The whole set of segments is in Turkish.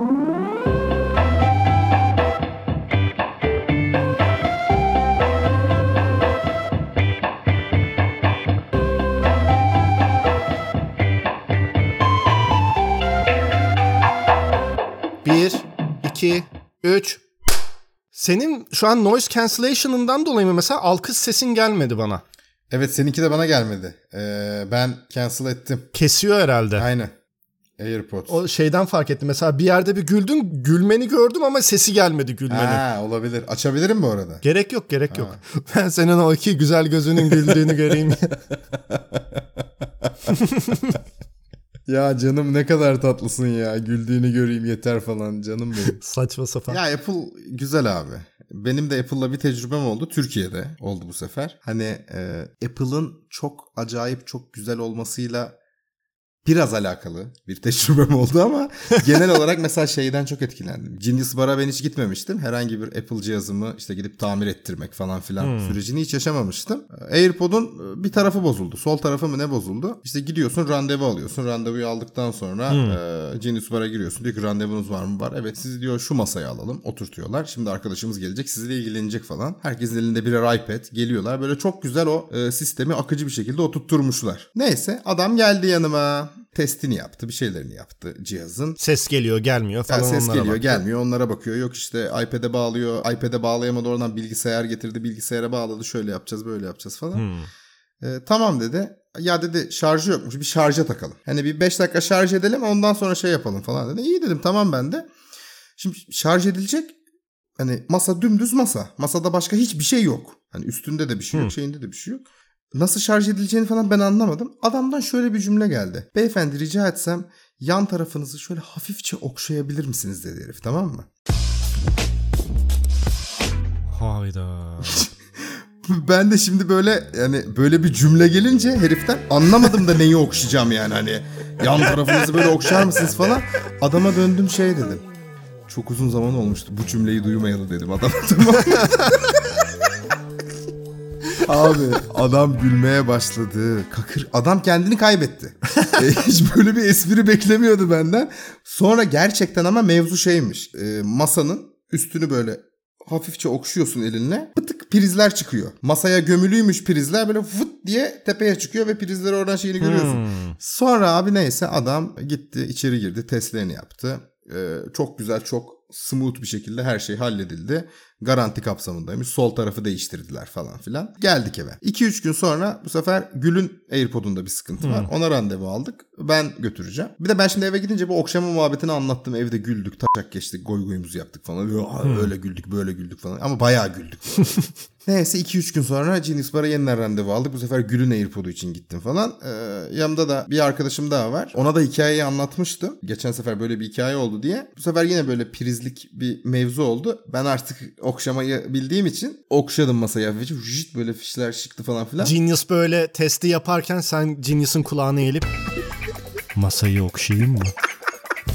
Bir, iki, üç. Senin şu an noise cancellation'ından dolayı mı mesela alkış sesin gelmedi bana? Evet seninki de bana gelmedi. Ee, ben cancel ettim. Kesiyor herhalde. Aynen. AirPods. O şeyden fark ettim. Mesela bir yerde bir güldün, gülmeni gördüm ama sesi gelmedi gülmenin. Ha, olabilir. Açabilirim bu arada. Gerek yok, gerek yok. Ben senin o iki güzel gözünün güldüğünü göreyim. Ya canım ne kadar tatlısın ya. Güldüğünü göreyim yeter falan canım benim. Saçma sapan. ya Apple güzel abi. Benim de Apple'la bir tecrübem oldu. Türkiye'de oldu bu sefer. Hani e, Apple'ın çok acayip çok güzel olmasıyla biraz alakalı bir tecrübem oldu ama genel olarak mesela şeyden çok etkilendim. Genius Bar'a ben hiç gitmemiştim. Herhangi bir Apple cihazımı işte gidip tamir ettirmek falan filan sürecini hiç yaşamamıştım. AirPod'un bir tarafı bozuldu. Sol tarafı mı ne bozuldu? İşte gidiyorsun randevu alıyorsun. Randevuyu aldıktan sonra e, Genius Bar'a giriyorsun. Diyor ki randevunuz var mı? Var. Evet sizi diyor şu masaya alalım. Oturtuyorlar. Şimdi arkadaşımız gelecek. Sizinle ilgilenecek falan. Herkesin elinde birer iPad. Geliyorlar. Böyle çok güzel o e, sistemi akıcı bir şekilde oturtturmuşlar. Neyse adam geldi yanıma testini yaptı, bir şeylerini yaptı cihazın. Ses geliyor, gelmiyor falan Yani ses onlara geliyor, bak. gelmiyor. Onlara bakıyor. Yok işte iPad'e bağlıyor. iPad'e bağlayamadı oradan bilgisayar getirdi. Bilgisayara bağladı. Şöyle yapacağız, böyle yapacağız falan. Hmm. Ee, tamam dedi. Ya dedi şarjı yokmuş. Bir şarja takalım. Hani bir 5 dakika şarj edelim ondan sonra şey yapalım falan dedi. İyi dedim tamam ben de. Şimdi şarj edilecek. Hani masa dümdüz masa. Masada başka hiçbir şey yok. Hani üstünde de bir şey yok, şeyinde de bir şey yok. Nasıl şarj edileceğini falan ben anlamadım. Adamdan şöyle bir cümle geldi. Beyefendi rica etsem yan tarafınızı şöyle hafifçe okşayabilir misiniz dedi herif tamam mı? Hayda. Ben de şimdi böyle yani böyle bir cümle gelince heriften anlamadım da neyi okşayacağım yani hani yan tarafınızı böyle okşar mısınız falan. Adama döndüm şey dedim. Çok uzun zaman olmuştu bu cümleyi duymayalı dedim adama tamam. Abi adam gülmeye başladı. Kakır adam kendini kaybetti. E, Hiç böyle bir espri beklemiyordu benden. Sonra gerçekten ama mevzu şeymiş. E, masanın üstünü böyle hafifçe okşuyorsun elinle. Pıtık prizler çıkıyor. Masaya gömülüymüş prizler böyle fıt diye tepeye çıkıyor ve prizleri oradan şeyini görüyorsun. Sonra abi neyse adam gitti içeri girdi testlerini yaptı. Ee, çok güzel çok smooth bir şekilde her şey halledildi. Garanti kapsamındaymış. Sol tarafı değiştirdiler falan filan. Geldik eve. 2-3 gün sonra bu sefer Gül'ün AirPod'unda bir sıkıntı var. Ona randevu aldık. Ben götüreceğim. Bir de ben şimdi eve gidince bu okşama muhabbetini anlattım. Evde güldük, taşak geçtik, goy goyumuzu yaptık falan. Aa, Öyle güldük, böyle güldük falan. Ama bayağı güldük. Neyse 2-3 gün sonra Genius Bar'a yeniden randevu aldık. Bu sefer Gül'ün AirPod'u için gittim falan. Ee, yanımda da bir arkadaşım daha var. Ona da hikayeyi anlatmıştım. Geçen sefer böyle bir hikaye oldu diye. Bu sefer yine böyle prizlik bir mevzu oldu. Ben artık okşamayı bildiğim için okşadım masayı hafifçe. Vücut böyle fişler çıktı falan filan. Genius böyle testi yaparken sen Genius'ın kulağına eğilip masayı okşayayım mı?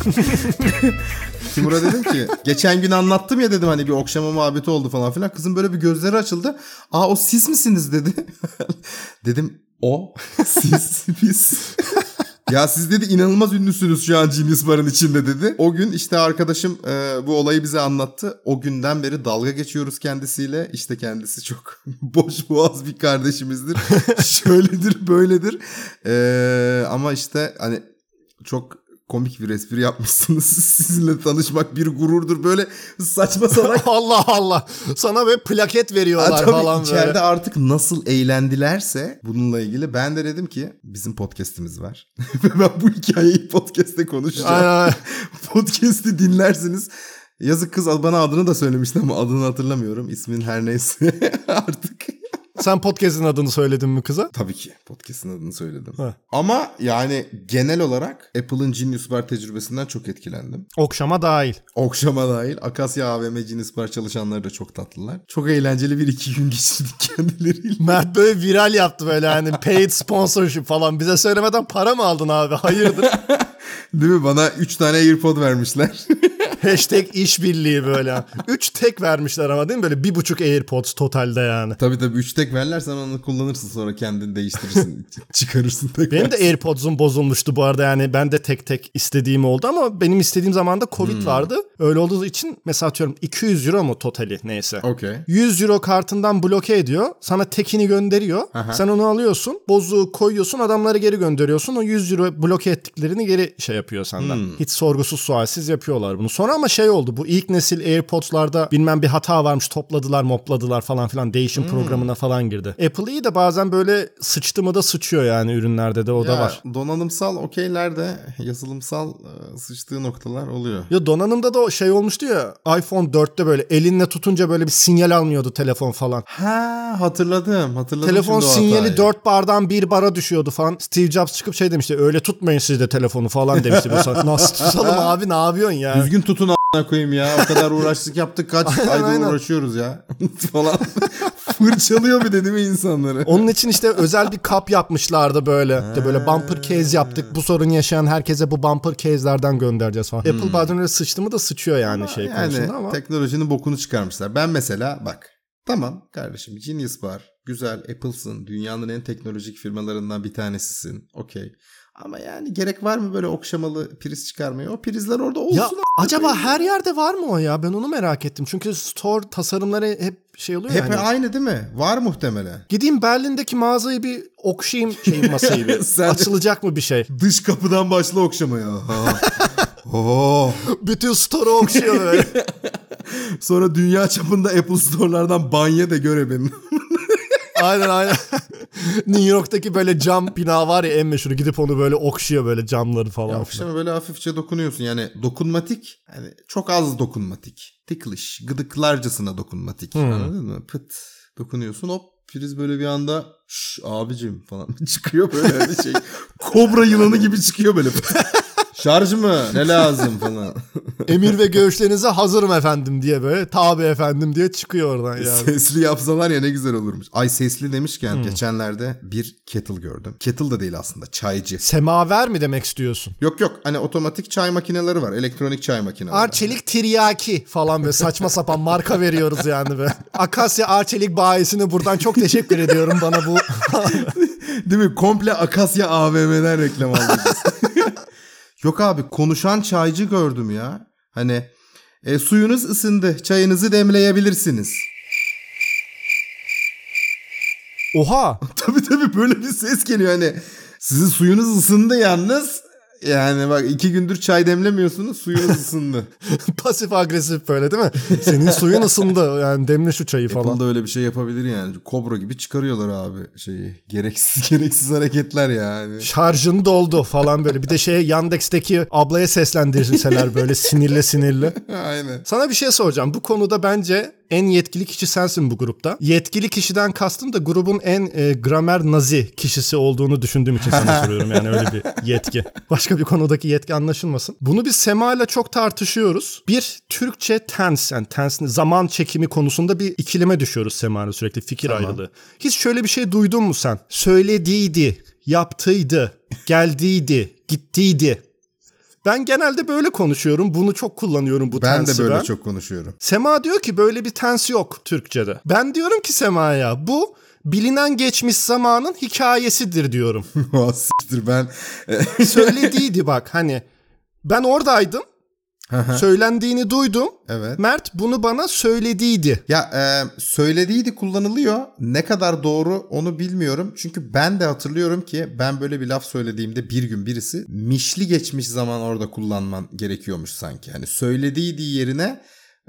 Timur'a dedim ki geçen gün anlattım ya dedim hani bir okşama muhabbeti oldu falan filan. Kızın böyle bir gözleri açıldı. Aa o siz misiniz dedi. dedim o siz biz. ya siz dedi inanılmaz ünlüsünüz şu an Genius Bar'ın içinde dedi. O gün işte arkadaşım e, bu olayı bize anlattı. O günden beri dalga geçiyoruz kendisiyle. İşte kendisi çok boş boğaz bir kardeşimizdir. Şöyledir böyledir. E, ama işte hani çok komik bir espri yapmışsınız. Sizinle tanışmak bir gururdur. Böyle saçma salak. Allah Allah. Sana böyle plaket Ha, veriyorlar tabii falan içeride böyle. artık nasıl eğlendilerse bununla ilgili ben de dedim ki bizim podcast'imiz var. Ve ben bu hikayeyi podcast'te konuşacağım. Aynen. Podcast'i dinlersiniz. Yazık kız bana adını da söylemişti ama adını hatırlamıyorum. İsmin her neyse artık. Sen podcast'in adını söyledin mi kıza? Tabii ki podcast'in adını söyledim. Ha. Ama yani genel olarak Apple'ın Genius Bar tecrübesinden çok etkilendim. Okşama dahil. Okşama dahil. Akasya AVM Genius Bar çalışanları da çok tatlılar. Çok eğlenceli bir iki gün geçirdik kendileriyle. Mert böyle viral yaptı böyle hani paid sponsorship falan. Bize söylemeden para mı aldın abi? Hayırdır? Değil mi? Bana 3 tane AirPod vermişler. Hashtag işbirliği böyle. Üç tek vermişler ama değil mi? Böyle bir buçuk AirPods totalde yani. Tabii tabii 3 tek verirlersen onu kullanırsın sonra kendin değiştirirsin. çıkarırsın tekrar. Benim de AirPods'um bozulmuştu bu arada yani ben de tek tek istediğim oldu ama benim istediğim zaman da Covid vardı. Öyle olduğu için mesela atıyorum 200 euro mu totali neyse. Okey. 100 euro kartından bloke ediyor. Sana tekini gönderiyor. Sen onu alıyorsun. Bozuğu koyuyorsun. Adamlara geri gönderiyorsun. O 100 euro bloke ettiklerini geri şey yapıyor senden. Hiç sorgusuz sualsiz yapıyorlar bunu. Sonra ama şey oldu. Bu ilk nesil AirPods'larda bilmem bir hata varmış. Topladılar mopladılar falan filan. Değişim programına falan girdi. Apple iyi de bazen böyle sıçtı mı da sıçıyor yani ürünlerde de o da Ya, var. Donanımsal okeylerde yazılımsal e, sıçtığı noktalar oluyor. Ya donanımda da şey olmuştu ya iPhone 4'te böyle elinle tutunca böyle bir sinyal almıyordu telefon falan. Ha hatırladım. Hatırladım Telefon sinyali hatayı. 4 bardan 1 bara düşüyordu falan. Steve Jobs çıkıp şey demişti. Öyle tutmayın siz de telefonu falan demişti. Nasıl tutalım abi ne yapıyorsun ya? Düzgün a**ına koyayım ya. O kadar uğraştık yaptık kaç aydır aynen. uğraşıyoruz ya. falan. Fırçalıyor bir de değil mi insanları? Onun için işte özel bir kap yapmışlardı böyle. İşte böyle bumper case yaptık. Bu sorun yaşayan herkese bu bumper case'lerden göndereceğiz falan. Apple bazen öyle sıçtı mı da sıçıyor yani şey yani konusunda ama. teknolojinin bokunu çıkarmışlar. Ben mesela bak tamam kardeşim Genius var. Güzel Apple'sın. Dünyanın en teknolojik firmalarından bir tanesisin. Okey. Ama yani gerek var mı böyle okşamalı priz çıkarmaya? O prizler orada olsun. Ya acaba koyayım. her yerde var mı o ya? Ben onu merak ettim. Çünkü store tasarımları hep şey oluyor Hep yani. aynı değil mi? Var muhtemelen. Gideyim Berlin'deki mağazayı bir okşayayım şeyin masayı bir. De- Açılacak mı bir şey? Dış kapıdan başla okşamaya. Oo. Bütün store'u okşuyor böyle. Sonra dünya çapında Apple Store'lardan banya da göre benim. Aynen aynen. New York'taki böyle cam bina var ya en meşhuru. Gidip onu böyle okşuyor böyle camları falan. filan. Okşama böyle hafifçe dokunuyorsun. Yani dokunmatik. Yani çok az dokunmatik. Ticklish. Gıdıklarcasına dokunmatik. Anladın mı? Pıt. Dokunuyorsun hop. Priz böyle bir anda şş abicim falan çıkıyor böyle hani şey. Kobra yılanı gibi çıkıyor böyle. Şarj mı? Ne lazım falan. Emir ve görüşlerinize hazırım efendim diye böyle. Tabi efendim diye çıkıyor oradan yani. Sesli yapsalar ya ne güzel olurmuş. Ay sesli demişken geçenlerde bir kettle gördüm. Kettle da değil aslında çaycı. Semaver mi demek istiyorsun? Yok yok hani otomatik çay makineleri var. Elektronik çay makineleri. Arçelik Tiryaki falan böyle saçma sapan marka veriyoruz yani be. Akasya Arçelik bayisine buradan çok teşekkür ediyorum bana bu. Değil mi? Komple Akasya AVM'den reklam almışız. Yok abi konuşan çaycı gördüm ya. Hani e, suyunuz ısındı çayınızı demleyebilirsiniz. Oha tabii tabii böyle bir ses geliyor hani. Sizin suyunuz ısındı yalnız. Yani bak iki gündür çay demlemiyorsunuz suyunuz ısındı. pasif agresif böyle değil mi? Senin suyun ısındı yani demle şu çayı falan. Apple'da öyle bir şey yapabilir yani. Kobra gibi çıkarıyorlar abi şeyi. Gereksiz gereksiz hareketler yani. Şarjın doldu falan böyle. Bir de şeye Yandex'teki ablaya seslendirseler böyle sinirli sinirli. Aynen. Sana bir şey soracağım. Bu konuda bence en yetkili kişi sensin bu grupta. Yetkili kişiden kastım da grubun en e, gramer nazi kişisi olduğunu düşündüğüm için sana soruyorum. Yani öyle bir yetki. Başka bir konudaki yetki anlaşılmasın. Bunu biz Sema ile çok tartışıyoruz. Bir Türkçe tense yani tense zaman çekimi konusunda bir ikilime düşüyoruz Sema ile sürekli fikir ayrılığı. Hiç şöyle bir şey duydun mu sen? Söylediydi, yaptıydı, geldiydi, gittiydi. Ben genelde böyle konuşuyorum. Bunu çok kullanıyorum bu Ben de tensi böyle ben. çok konuşuyorum. Sema diyor ki böyle bir tens yok Türkçe'de. Ben diyorum ki Sema'ya bu bilinen geçmiş zamanın hikayesidir diyorum. Siktir ben. Söylediydi bak hani ben oradaydım. Söylendiğini duydum. evet. Mert bunu bana söylediydi. Ya e, söylediydi kullanılıyor. Ne kadar doğru onu bilmiyorum. Çünkü ben de hatırlıyorum ki ben böyle bir laf söylediğimde bir gün birisi mişli geçmiş zaman orada kullanman gerekiyormuş sanki. Hani söylediydi yerine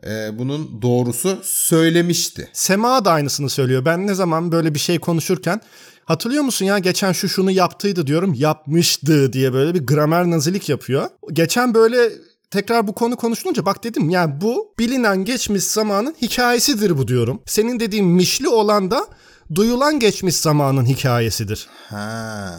e, bunun doğrusu söylemişti. Sema da aynısını söylüyor. Ben ne zaman böyle bir şey konuşurken hatırlıyor musun ya geçen şu şunu yaptıydı diyorum yapmıştı diye böyle bir gramer nazilik yapıyor. Geçen böyle tekrar bu konu konuşulunca bak dedim yani bu bilinen geçmiş zamanın hikayesidir bu diyorum. Senin dediğin mişli olan da duyulan geçmiş zamanın hikayesidir. Ha.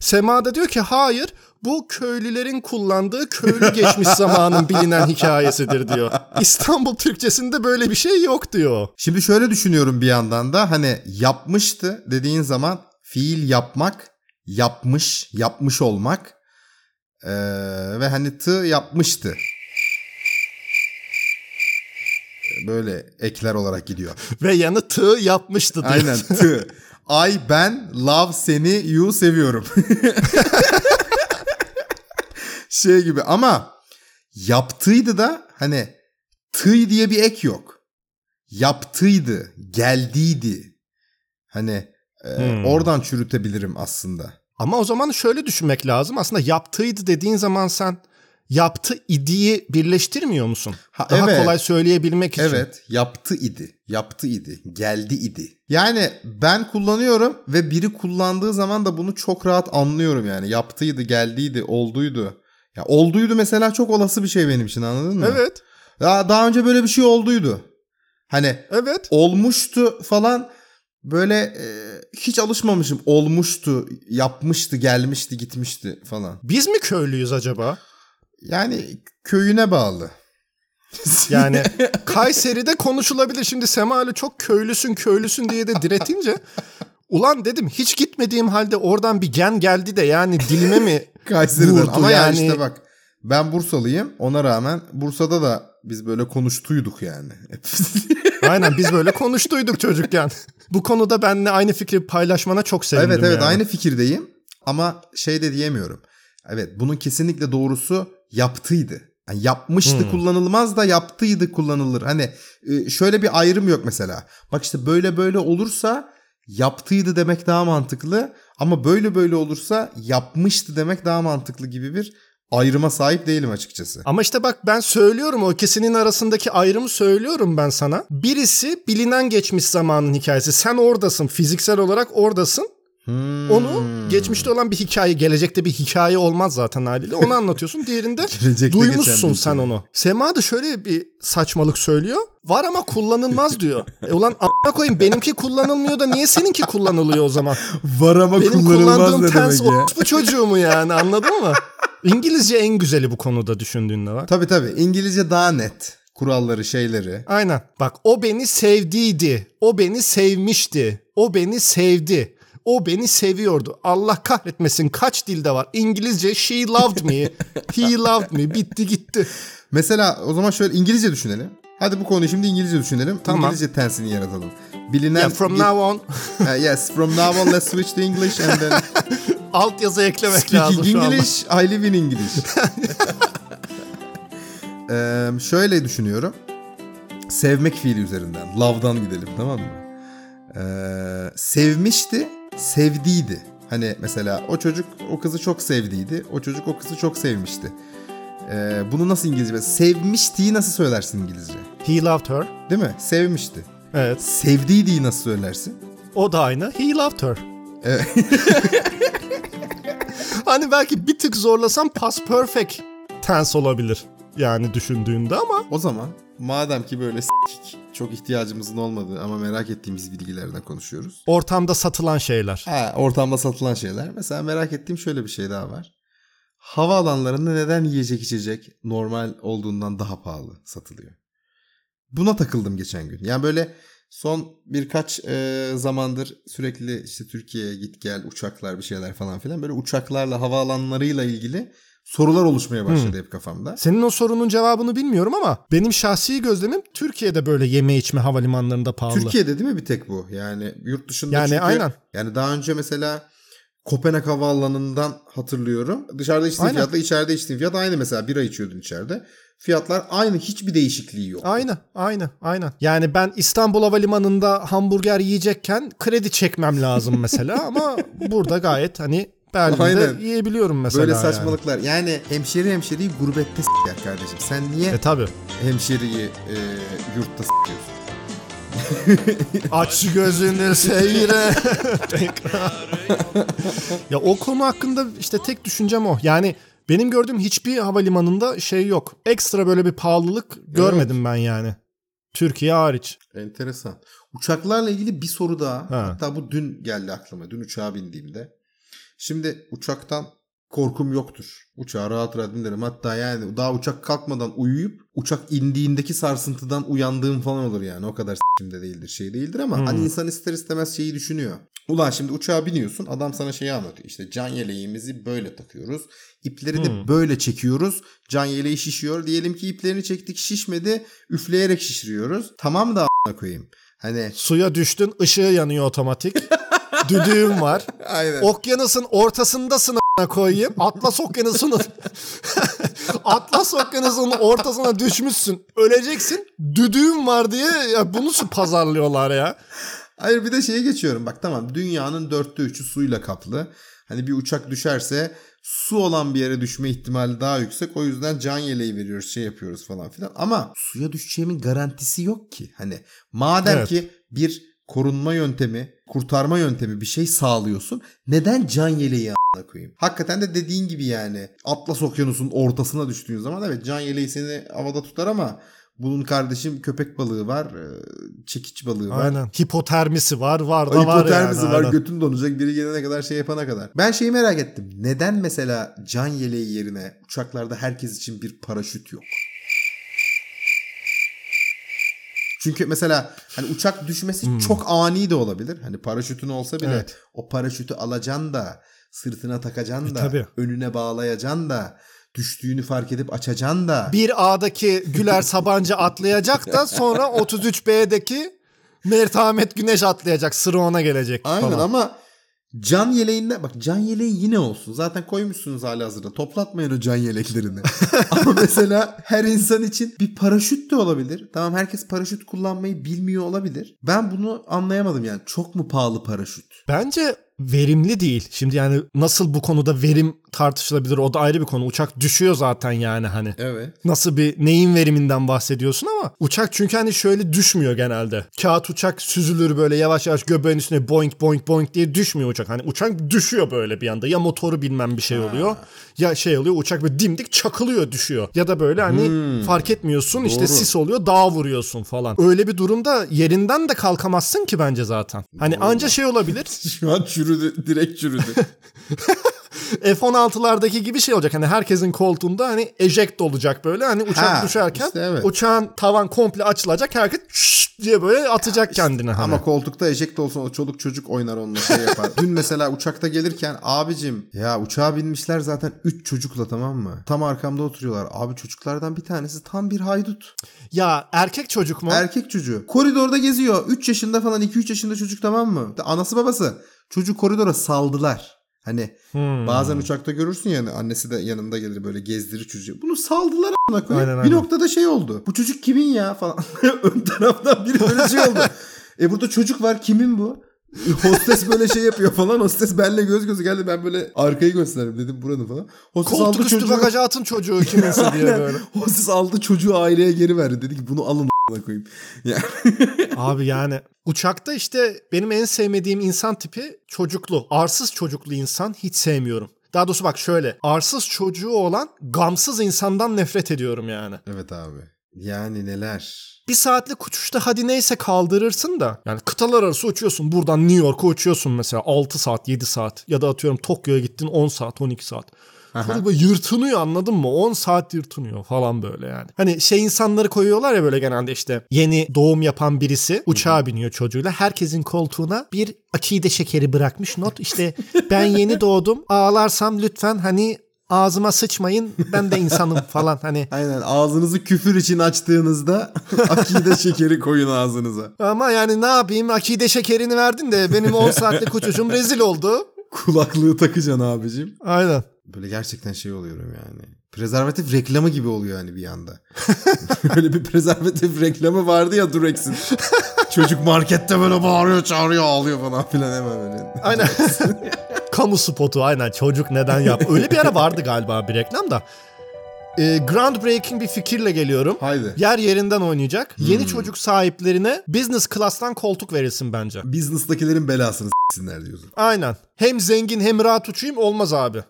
Sema da diyor ki hayır bu köylülerin kullandığı köylü geçmiş zamanın bilinen hikayesidir diyor. İstanbul Türkçesinde böyle bir şey yok diyor. Şimdi şöyle düşünüyorum bir yandan da hani yapmıştı dediğin zaman fiil yapmak, yapmış, yapmış olmak ee, ve hani tı yapmıştı. böyle ekler olarak gidiyor. Ve yanı tığ yapmıştı diyor. Aynen tı. I ben love seni you seviyorum. şey gibi ama yaptıydı da hani tıy diye bir ek yok. Yaptıydı, geldiydi. Hani e, Hmm. oradan çürütebilirim aslında. Ama o zaman şöyle düşünmek lazım. Aslında yaptıydı dediğin zaman sen yaptı idiyi birleştirmiyor musun? Ha, Daha evet. kolay söyleyebilmek için. Evet, yaptı idi. Yaptı idi. Geldi idi. Yani ben kullanıyorum ve biri kullandığı zaman da bunu çok rahat anlıyorum yani. Yaptıydı, geldiydi, olduydu. Ya olduydu mesela çok olası bir şey benim için anladın mı? Evet. Ya daha önce böyle bir şey olduydu. Hani Evet. olmuştu falan böyle e, hiç alışmamışım. Olmuştu, yapmıştı, gelmişti, gitmişti falan. Biz mi köylüyüz acaba? Yani köyüne bağlı. Yani Kayseri'de konuşulabilir. Şimdi Sema'yla çok köylüsün köylüsün diye de diretince ulan dedim hiç gitmediğim halde oradan bir gen geldi de yani dilime mi Kayseri'den vurdu ama yani? işte bak ben Bursalıyım ona rağmen Bursa'da da biz böyle konuştuyduk yani. Aynen biz böyle konuştuyduk çocukken. Bu konuda benimle aynı fikri paylaşmana çok sevindim. evet evet yani. aynı fikirdeyim ama şey de diyemiyorum. Evet bunun kesinlikle doğrusu yaptıydı. Yani yapmıştı Hmm. kullanılmaz da yaptıydı kullanılır. Hani e, şöyle bir ayrım yok mesela. Bak işte böyle böyle olursa yaptıydı demek daha mantıklı ama böyle böyle olursa yapmıştı demek daha mantıklı gibi bir ayrıma sahip değilim açıkçası. Ama işte bak ben söylüyorum o ikisinin arasındaki ayrımı söylüyorum ben sana. Birisi bilinen geçmiş zamanın hikayesi. Sen oradasın fiziksel olarak oradasın. Hmm. Onu geçmişte olan bir hikaye, gelecekte bir hikaye olmaz zaten haliyle. Onu anlatıyorsun. Diğerinde duymuşsun sen onu. Sema da şöyle bir saçmalık söylüyor. Var ama kullanılmaz diyor. E ulan a**a koyayım benimki kullanılmıyor da niye seninki kullanılıyor o zaman? Var ama Benim kullanılmaz kullandığım ne tens demek ya? bu çocuğu mu yani anladın mı? İngilizce en güzeli bu konuda düşündüğünde bak. Tabii tabii. İngilizce daha net. Kuralları, şeyleri. Aynen. Bak o beni sevdiydi. O beni sevmişti. O beni sevdi. O beni seviyordu. Allah kahretmesin kaç dilde var. İngilizce she loved me. He loved me. Bitti gitti. Mesela o zaman şöyle İngilizce düşünelim. Hadi bu konuyu şimdi İngilizce düşünelim. Tamam. İngilizce tensini yaratalım. Bilinen... Yeah, from now on Uh, yes, from now on let's switch to English and then alt yazı eklemek lazım speaking şu anda. English, I live in English. Ee, şöyle düşünüyorum. Sevmek fiili üzerinden. Love'dan gidelim tamam mı? Ee, sevmişti, sevdiydi. Hani mesela o çocuk o kızı çok sevdiydi. O çocuk o kızı çok sevmişti. Ee, bunu nasıl İngilizce? Sevmiştiği nasıl söylersin İngilizce? He loved her. Değil mi? Sevmişti. Evet. Sevdiydiği nasıl söylersin? O da aynı. He loved her. Evet. Hani belki bir tık zorlasam past perfect tense olabilir. Yani düşündüğünde ama O zaman madem ki böyle s**k, çok ihtiyacımızın olmadığı ama merak ettiğimiz bilgilerden konuşuyoruz. ortamda satılan şeyler. Ha, ortamda satılan şeyler. Mesela merak ettiğim şöyle bir şey daha var. Havaalanlarında neden yiyecek içecek normal olduğundan daha pahalı satılıyor? Buna takıldım geçen gün. Yani böyle son birkaç e, zamandır sürekli işte Türkiye'ye git gel uçaklar bir şeyler falan filan böyle uçaklarla havaalanlarıyla ilgili sorular oluşmaya başladı hep kafamda. Senin o sorunun cevabını bilmiyorum ama benim şahsi gözlemim Türkiye'de böyle yeme içme havalimanlarında pahalı. Türkiye'de değil mi bir tek bu? Yani yurt dışında Yani çünkü aynen. yani daha önce mesela Kopenhag Havaalanı'ndan hatırlıyorum. Dışarıda içtiğin Aynen. fiyatla içeride içtiğin fiyat aynı mesela. Bira içiyordun içeride. Fiyatlar aynı. Hiçbir değişikliği yok. Aynen, aynen, aynen. Yani ben İstanbul Havalimanı'nda hamburger yiyecekken kredi çekmem lazım mesela ama burada gayet hani Berlin'de Aynen. yiyebiliyorum mesela. Böyle yani. saçmalıklar. Yani. hemşeri hemşeriyi gurbette s**yer kardeşim. Sen niye E tabi. hemşeriyi e, yurtta s**yorsun? Aç gözünü seyre. ya o konu hakkında işte tek düşüncem o. Yani benim gördüğüm hiçbir havalimanında şey yok. Ekstra böyle bir pahalılık görmedim ben yani. Türkiye hariç. Enteresan. Uçaklarla ilgili bir soru daha. Ha. Hatta bu dün geldi aklıma. Dün uçağa bindiğimde. Şimdi uçaktan korkum yoktur. Uçağa rahat rahat binerim. Hatta yani daha uçak kalkmadan uyuyup uçak indiğindeki sarsıntıdan uyandığım falan olur yani. O kadar s**imde değildir şey değildir ama Hmm. hani insan ister istemez şeyi düşünüyor. Ulan şimdi uçağa biniyorsun adam sana şeyi anlatıyor. İşte can yeleğimizi böyle takıyoruz. İpleri de Hmm. böyle çekiyoruz. Can yeleği şişiyor. Diyelim ki iplerini çektik şişmedi. Üfleyerek şişiriyoruz. Tamam da a**ına koyayım. Hani Suya düştün ışığı yanıyor otomatik. Düdüğün var. aynen. Okyanusun ortasındasın a**ına koyayım. Atlas okyanusunun Atlas okyanusunun ortasına düşmüşsün. Öleceksin. Düdüğün var diye ya bunu su pazarlıyorlar ya. Hayır bir de şeye geçiyorum. Bak tamam dünyanın dörtte üçü suyla kaplı. Hani bir uçak düşerse su olan bir yere düşme ihtimali daha yüksek. O yüzden can yeleği veriyoruz şey yapıyoruz falan filan. Ama suya düşeceğimin garantisi yok ki. Hani madem Evet. ki bir korunma yöntemi, kurtarma yöntemi bir şey sağlıyorsun. Neden can yeleği a**ına koyayım? Hakikaten de dediğin gibi yani Atlas Okyanusu'nun ortasına düştüğün zaman evet can yeleği seni havada tutar ama bunun kardeşim köpek balığı var, e, çekiç balığı var. Aynen. Hipotermisi var. Var da var Hipotermisi yani. var aynen. götün donacak biri gelene kadar şey yapana kadar. Ben şeyi merak ettim. Neden mesela can yeleği yerine uçaklarda herkes için bir paraşüt yok? Çünkü mesela hani uçak düşmesi çok ani de olabilir. Hani paraşütün olsa bile Evet. o paraşütü alacaksın da sırtına takacaksın E, da tabii. önüne bağlayacaksın da düştüğünü fark edip açacaksın da. Bir A'daki Güler Sabancı atlayacak da sonra 33B'deki Mert Ahmet Güneş atlayacak. Sıra ona gelecek Aynen falan. ama can yeleğinde bak can yeleği yine olsun. Zaten koymuşsunuz hali hazırda. Toplatmayın o can yeleklerini. ama mesela her insan için bir paraşüt de olabilir. Tamam herkes paraşüt kullanmayı bilmiyor olabilir. Ben bunu anlayamadım yani. Çok mu pahalı paraşüt? Bence verimli değil. Şimdi yani nasıl bu konuda verim tartışılabilir o da ayrı bir konu. Uçak düşüyor zaten yani hani. Evet. Nasıl bir neyin veriminden bahsediyorsun ama uçak çünkü hani şöyle düşmüyor genelde. Kağıt uçak süzülür böyle yavaş yavaş göbeğin üstüne boink boink boink diye düşmüyor uçak. Hani uçak düşüyor böyle bir anda. Ya motoru bilmem bir şey oluyor ya şey oluyor uçak böyle dimdik çakılıyor düşüyor. Ya da böyle hani fark etmiyorsun işte Doğru. sis oluyor dağa vuruyorsun falan. Öyle bir durumda yerinden de kalkamazsın ki bence zaten. Hani anca şey olabilir. Şu an çürüdü. Direkt çürüdü. F-16'lardaki gibi şey olacak. Hani herkesin koltuğunda hani eject olacak böyle. Hani uçak Ha, düşerken işte evet. uçağın tavan komple açılacak. Herkes şşş diye böyle atacak kendine. Hani. Ama koltukta eject olsun o çoluk çocuk oynar onunla şey yapar. Dün mesela uçakta gelirken abicim ya uçağa binmişler zaten 3 çocukla tamam mı? Tam arkamda oturuyorlar. Abi çocuklardan bir tanesi tam bir haydut. Ya erkek çocuk mu? Erkek çocuğu. Koridorda geziyor. 3 yaşında falan 2-3 yaşında çocuk tamam mı? Anası babası. Çocuğu koridora saldılar. Hani Hmm. bazen uçakta görürsün yani annesi de yanında gelir böyle gezdirir çocuğu. Bunu saldılar a**ına koyayım. Aynen, Bir aynen. noktada şey oldu. Bu çocuk kimin ya falan. Ön taraftan biri böyle şey oldu. e burada çocuk var kimin bu? Hostes böyle şey yapıyor falan. Hostes benimle göz gözü geldi. Ben böyle arkayı gösterdim dedim buranı falan. Hostes Koltuk aldı üstü çocuğu. bagaja atın çocuğu kiminse diye böyle. Hostes aldı çocuğu aileye geri verdi. Dedi ki bunu alın koyayım. Yani Abi yani uçakta işte benim en sevmediğim insan tipi çocuklu. Arsız çocuklu insan hiç sevmiyorum. Daha doğrusu bak şöyle. Arsız çocuğu olan gamsız insandan nefret ediyorum yani. Evet abi. Yani neler. Bir saatlik uçuşta hadi neyse kaldırırsın da yani kıtalar arası uçuyorsun. Buradan New York'a uçuyorsun mesela 6 saat 7 saat ya da atıyorum Tokyo'ya gittin 10 saat 12 saat. Böyle yırtınıyor anladın mı? 10 saat yırtınıyor falan böyle yani. Hani şey insanları koyuyorlar ya böyle genelde işte yeni doğum yapan birisi uçağa biniyor çocuğuyla. Herkesin koltuğuna bir akide şekeri bırakmış not. İşte ben yeni doğdum ağlarsam lütfen hani ağzıma sıçmayın ben de insanım falan hani. Aynen ağzınızı küfür için açtığınızda akide şekeri koyun ağzınıza. Ama yani ne yapayım akide şekerini verdin de benim 10 saatlik uçuşum rezil oldu. Kulaklığı takacaksın abicim. Aynen. Böyle gerçekten şey oluyorum yani. Prezervatif reklamı gibi oluyor yani bir anda. Böyle bir prezervatif reklamı vardı ya Durex'in. Çocuk markette böyle bağırıyor, çağırıyor, ağlıyor falan filan hemen böyle. Aynen. Kamu spotu aynen çocuk neden yap. Öyle bir ara vardı galiba bir reklam da. Ee, groundbreaking bir fikirle geliyorum. Haydi. Yer yerinden oynayacak. Yeni çocuk sahiplerine business class'tan koltuk verilsin bence. Business'takilerin belasını s**sinler diyorsun. Aynen. Hem zengin hem rahat uçayım olmaz abi.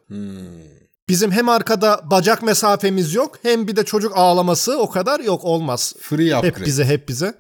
Bizim hem arkada bacak mesafemiz yok hem bir de çocuk ağlaması o kadar yok olmaz. Free upgrade. Hep bize hep bize.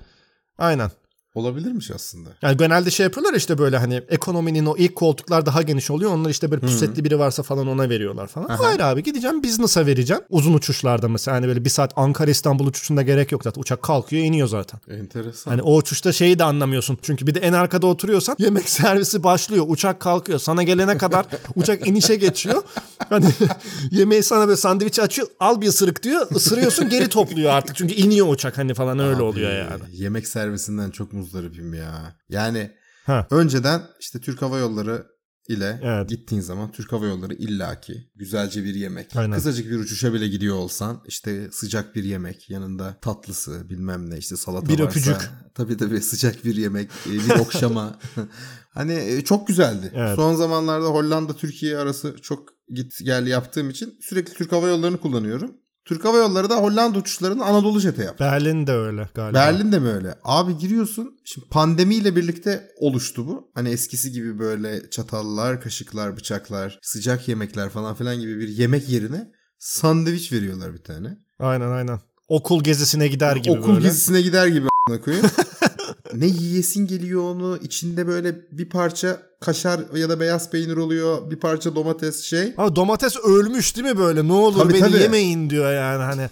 Aynen. Olabilirmiş aslında. Yani genelde şey yapıyorlar işte böyle hani ekonominin o ilk koltuklar daha geniş oluyor. Onlar işte böyle pusetli biri varsa falan ona veriyorlar falan. Aha. Hayır abi gideceğim business'a vereceğim. Uzun uçuşlarda mesela hani böyle bir saat Ankara İstanbul uçuşunda gerek yok zaten. Uçak kalkıyor iniyor zaten. Enteresan. Hani o uçuşta şeyi de anlamıyorsun. Çünkü bir de en arkada oturuyorsan yemek servisi başlıyor. Uçak kalkıyor. Sana gelene kadar uçak inişe geçiyor. Hani yemeği sana böyle sandviç açıyor. Al bir ısırık diyor. Isırıyorsun geri topluyor artık. Çünkü iniyor uçak hani falan öyle Abi, oluyor yani. Yemek servisinden çok muzdaripim ya. Yani Ha. önceden işte Türk Hava Yolları ile Evet. gittiğin zaman Türk Hava Yolları illaki güzelce bir yemek. Aynen. Kısacık bir uçuşa bile gidiyor olsan işte sıcak bir yemek yanında tatlısı bilmem ne işte salata Bir varsa. öpücük. Tabii tabii sıcak bir yemek e, bir okşama. hani e, çok güzeldi. Evet. Son zamanlarda Hollanda Türkiye arası çok git gel yaptığım için sürekli Türk Hava Yolları'nı kullanıyorum. Türk Hava Yolları da Hollanda uçuşlarını Anadolu Jet'e yaptı. Berlin de öyle galiba. Berlin de mi öyle? Abi giriyorsun. Şimdi pandemiyle birlikte oluştu bu. Hani eskisi gibi böyle çatallar, kaşıklar, bıçaklar, sıcak yemekler falan filan gibi bir yemek yerine sandviç veriyorlar bir tane. Aynen aynen. Okul gezisine gider gibi Okul böyle. gezisine gider gibi koyayım. ne yiyesin geliyor onu. İçinde böyle bir parça kaşar ya da beyaz peynir oluyor. Bir parça domates şey. Ama domates ölmüş değil mi böyle? Ne olur Tabii, beni tabii. yemeyin diyor yani hani.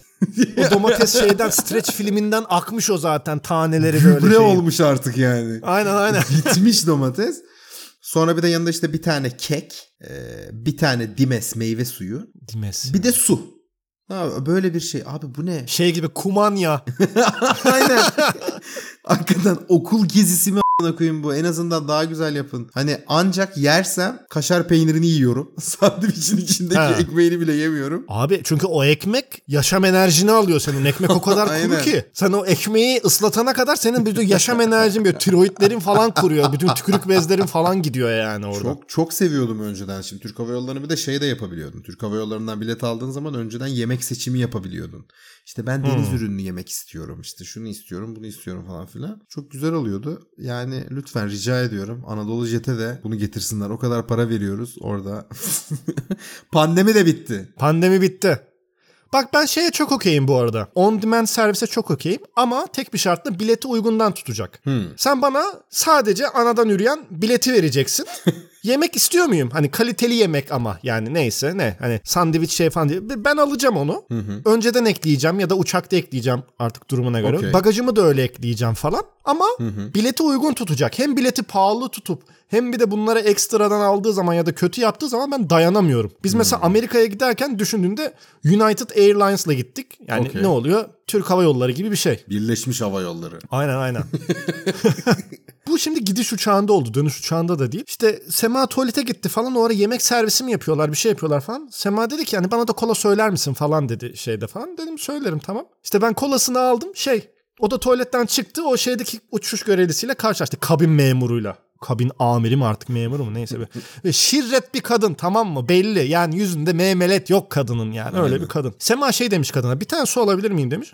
o domates şeyden stretch filminden akmış o zaten taneleri böyle Gübre olmuş artık yani. Aynen aynen. Bitmiş domates. Sonra bir de yanında işte bir tane kek, bir tane dimes meyve suyu, Dimes. bir de su. Ha, böyle bir şey. Abi bu ne? Şey gibi kumanya. Aynen. Hakikaten okul gezisi mi koyayım bu? En azından daha güzel yapın. Hani ancak yersem kaşar peynirini yiyorum. Sandviçin içindeki Ha. ekmeğini bile yemiyorum. Abi çünkü o ekmek yaşam enerjini alıyor senin. Ekmek o kadar kuru ki. Sen o ekmeği ıslatana kadar senin bütün yaşam enerjin böyle tiroidlerin falan kuruyor. Bütün tükürük bezlerin falan gidiyor yani orada. Çok çok seviyordum önceden. Şimdi Türk Hava Yolları'nı bir de şey de yapabiliyordun. Türk Hava Yolları'ndan bilet aldığın zaman önceden yemek seçimi yapabiliyordun. İşte ben deniz Hmm. ürünlü yemek istiyorum. İşte şunu istiyorum, bunu istiyorum falan filan. Çok güzel oluyordu. Yani lütfen rica ediyorum Anadolu Jet'e de bunu getirsinler. O kadar para veriyoruz orada. Pandemi de bitti. Pandemi bitti. Bak ben şeye çok okeyim bu arada. On demand servise çok okeyim ama tek bir şartla bileti uygundan tutacak. Hmm. Sen bana sadece anadan üreyen bileti vereceksin. yemek istiyor muyum? Hani kaliteli yemek ama yani neyse ne. Hani sandviç şey falan diye. Ben alacağım onu. Önceden ekleyeceğim ya da uçakta ekleyeceğim artık durumuna göre. Okey. Bagajımı da öyle ekleyeceğim falan. Ama bileti uygun tutacak. Hem bileti pahalı tutup hem bir de bunları ekstradan aldığı zaman ya da kötü yaptığı zaman ben dayanamıyorum. Biz mesela Amerika'ya giderken düşündüğünde United Airlines'la gittik. Yani Okey. ne oluyor? Türk Hava Yolları gibi bir şey. Birleşmiş Hava Yolları. Aynen aynen. Bu şimdi gidiş uçağında oldu. Dönüş uçağında da değil. İşte Sema tuvalete gitti falan. O ara yemek servisi mi yapıyorlar? Bir şey yapıyorlar falan. Sema dedi ki yani bana da kola söyler misin falan dedi şeyde falan. Dedim söylerim tamam. İşte ben kolasını aldım. Şey o da tuvaletten çıktı. O şeydeki uçuş görevlisiyle karşılaştı. Kabin memuruyla. Kabin amiri mi artık memuru mu neyse. Ve şirret bir kadın tamam mı? Belli. Yani yüzünde memelet yok kadının yani. Öyle bir kadın. Sema şey demiş kadına. Bir tane su alabilir miyim demiş.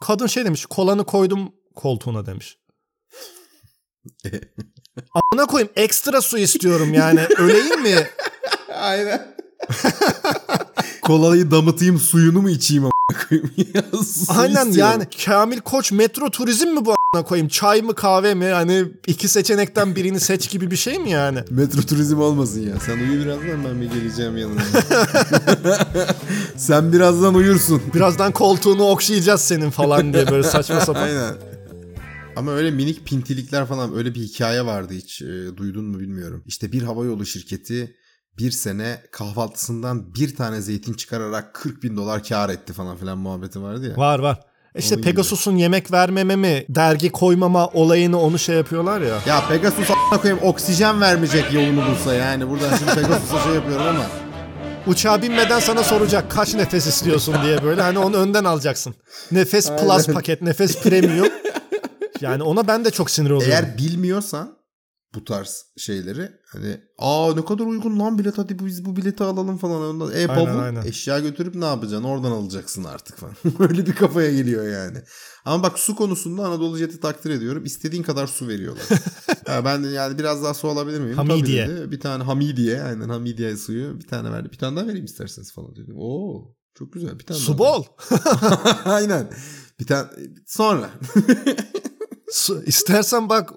Kadın şey demiş. Kolanı koydum koltuğuna demiş. Amına koyayım ekstra su istiyorum yani. Öleyim mi? Aynen. Kolayı damıtayım suyunu mu içeyim a**ına koyayım ya? Su Aynen istiyorum. yani Kamil Koç metro turizm mi bu amına koyayım? Çay mı kahve mi? Hani iki seçenekten birini seç gibi bir şey mi yani? Metro turizm olmasın ya. Sen uyu birazdan ben bir geleceğim yanına. Sen birazdan uyursun. Birazdan koltuğunu okşayacağız senin falan diye böyle saçma sapan. Aynen. Ama öyle minik pintilikler falan öyle bir hikaye vardı hiç e, duydun mu bilmiyorum. İşte bir havayolu şirketi bir sene kahvaltısından bir tane zeytin çıkararak 40 bin dolar kar etti falan filan muhabbeti vardı ya. Var var. İşte Onun gibi. Pegasus'un yemek vermeme mi, dergi koymama olayını onu şey yapıyorlar ya. Ya Pegasus a**ına koyayım oksijen vermeyecek yolunu bulsa yani. Buradan şimdi Pegasus'a şey yapıyorum ama. Uçağa binmeden sana soracak kaç nefes istiyorsun diye böyle hani onu önden alacaksın. Nefes plus paket, nefes premium. Yani ona ben de çok sinir oluyorum. Eğer bilmiyorsan bu tarz şeyleri hani aa ne kadar uygun lan bilet hadi biz bu bileti alalım falan. Ondan, e bavul eşya götürüp ne yapacaksın oradan alacaksın artık falan. Öyle bir kafaya geliyor yani. Ama bak su konusunda Anadolu Jet'i takdir ediyorum. İstediğin kadar su veriyorlar. ha, ben de yani biraz daha su alabilir miyim? Tabii Hamidiye. dedi. Bir tane Hamidiye aynen Hamidiye suyu bir tane verdi. Bir tane daha vereyim isterseniz falan dedim. Oo çok güzel bir tane Su bol. aynen. Bir tane sonra. Su, istersen bak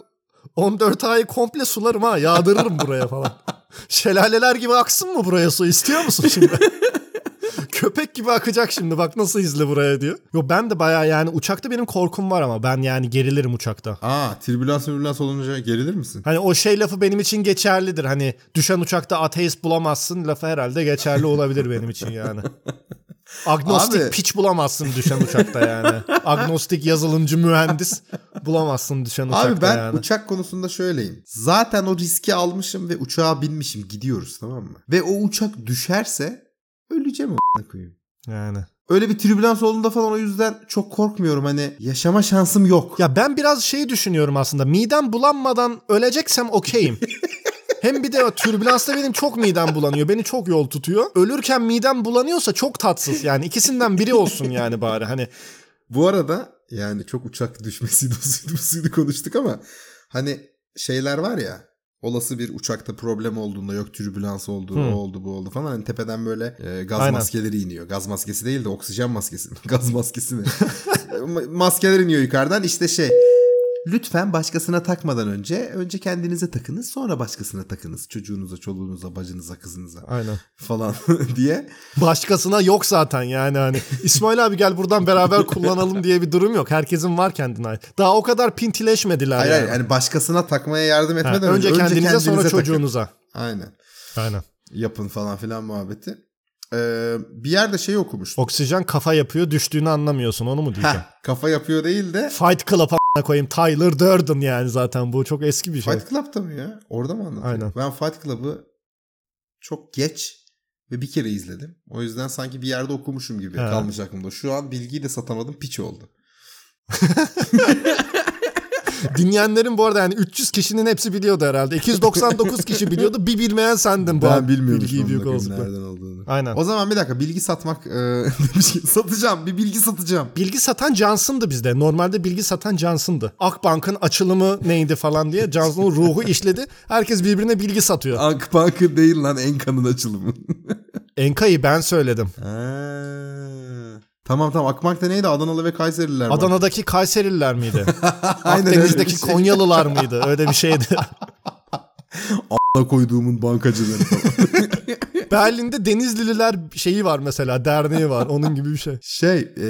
14 ayı komple sularım ha yağdırırım buraya falan. Şelaleler gibi aksın mı buraya su istiyor musun şimdi? Köpek gibi akacak şimdi bak nasıl izle buraya diyor. Yo ben de baya yani uçakta benim korkum var ama ben yani gerilirim uçakta. Aa tribülans tribülans olunca gerilir misin? Hani o şey lafı benim için geçerlidir. Hani düşen uçakta ateist bulamazsın lafı herhalde geçerli olabilir benim için yani. Agnostik Abi- piç bulamazsın düşen uçakta yani. Agnostik yazılımcı mühendis bulamazsın düşen uçakta Abi ben yani. uçak konusunda şöyleyim. Zaten o riski almışım ve uçağa binmişim gidiyoruz tamam mı? Ve o uçak düşerse öleceğim o koyayım. yani. Öyle bir tribülans olduğunda falan o yüzden çok korkmuyorum. Hani yaşama şansım yok. Ya ben biraz şeyi düşünüyorum aslında. Midem bulanmadan öleceksem okeyim. Hem bir de o türbülansta benim çok midem bulanıyor. Beni çok yol tutuyor. Ölürken midem bulanıyorsa çok tatsız. Yani ikisinden biri olsun yani bari. Hani Bu arada yani çok uçak düşmesiydi busuydu konuştuk ama hani şeyler var ya olası bir uçakta problem olduğunda yok türbülans oldu o oldu bu oldu falan hani tepeden böyle e, gaz Aynen. maskeleri iniyor. Gaz maskesi değil de oksijen maskesi. gaz maskesi ne? Ma- Maskeler iniyor yukarıdan işte şey Lütfen başkasına takmadan önce önce kendinize takınız sonra başkasına takınız. Çocuğunuza, çoluğunuza, bacınıza, kızınıza aynen. falan diye. Başkasına yok zaten yani hani İsmail abi gel buradan beraber kullanalım diye bir durum yok. Herkesin var kendine ait. Daha o kadar pintileşmediler Hayır yani. hayır yani başkasına takmaya yardım Ha, etmeden önce, kendinize, sonra takın. çocuğunuza. Aynen. Aynen. yapın falan filan muhabbeti. Ee, bir yerde şey okumuştum. Oksijen kafa yapıyor düştüğünü anlamıyorsun onu mu diyeceğim? Heh, kafa yapıyor değil de Fight Club koyayım Tyler Durden yani zaten bu çok eski bir şey. Fight Club'da mı ya? Orada mı anlatıyor? Aynen. Ben Fight Club'ı çok geç ve bir kere izledim. O yüzden sanki bir yerde okumuşum gibi Ha. kalmış aklımda. Şu an bilgiyi de satamadım piç oldu. Dinleyenlerin bu arada yani 300 kişinin hepsi biliyordu herhalde. 299 kişi biliyordu. Bir bilmeyen sendin bu ben bilmiyorum bilgiyi büyük olasılıkla. nereden olduğunu. Aynen. O zaman bir dakika bilgi satmak e, satacağım. Bir bilgi satacağım. Bilgi satan Johnson'dı bizde. Normalde bilgi satan Johnson'dı. Akbank'ın açılımı neydi falan diye Johnson'ın ruhu işledi. Herkes birbirine bilgi satıyor. Akbank'ı değil lan Enka'nın açılımı. Enka'yı ben söyledim. Ha. Tamam tamam Akbank'ta neydi? Adanalı ve Kayseriler var. Adana'daki Kayserililer miydi? Aynen Akdeniz'deki şey. Konyalılar mıydı? Öyle bir şeydi. A**a koyduğumun bankacıları falan. Berlin'de Denizlililer şeyi var mesela. Derneği var. Onun gibi bir şey. şey e,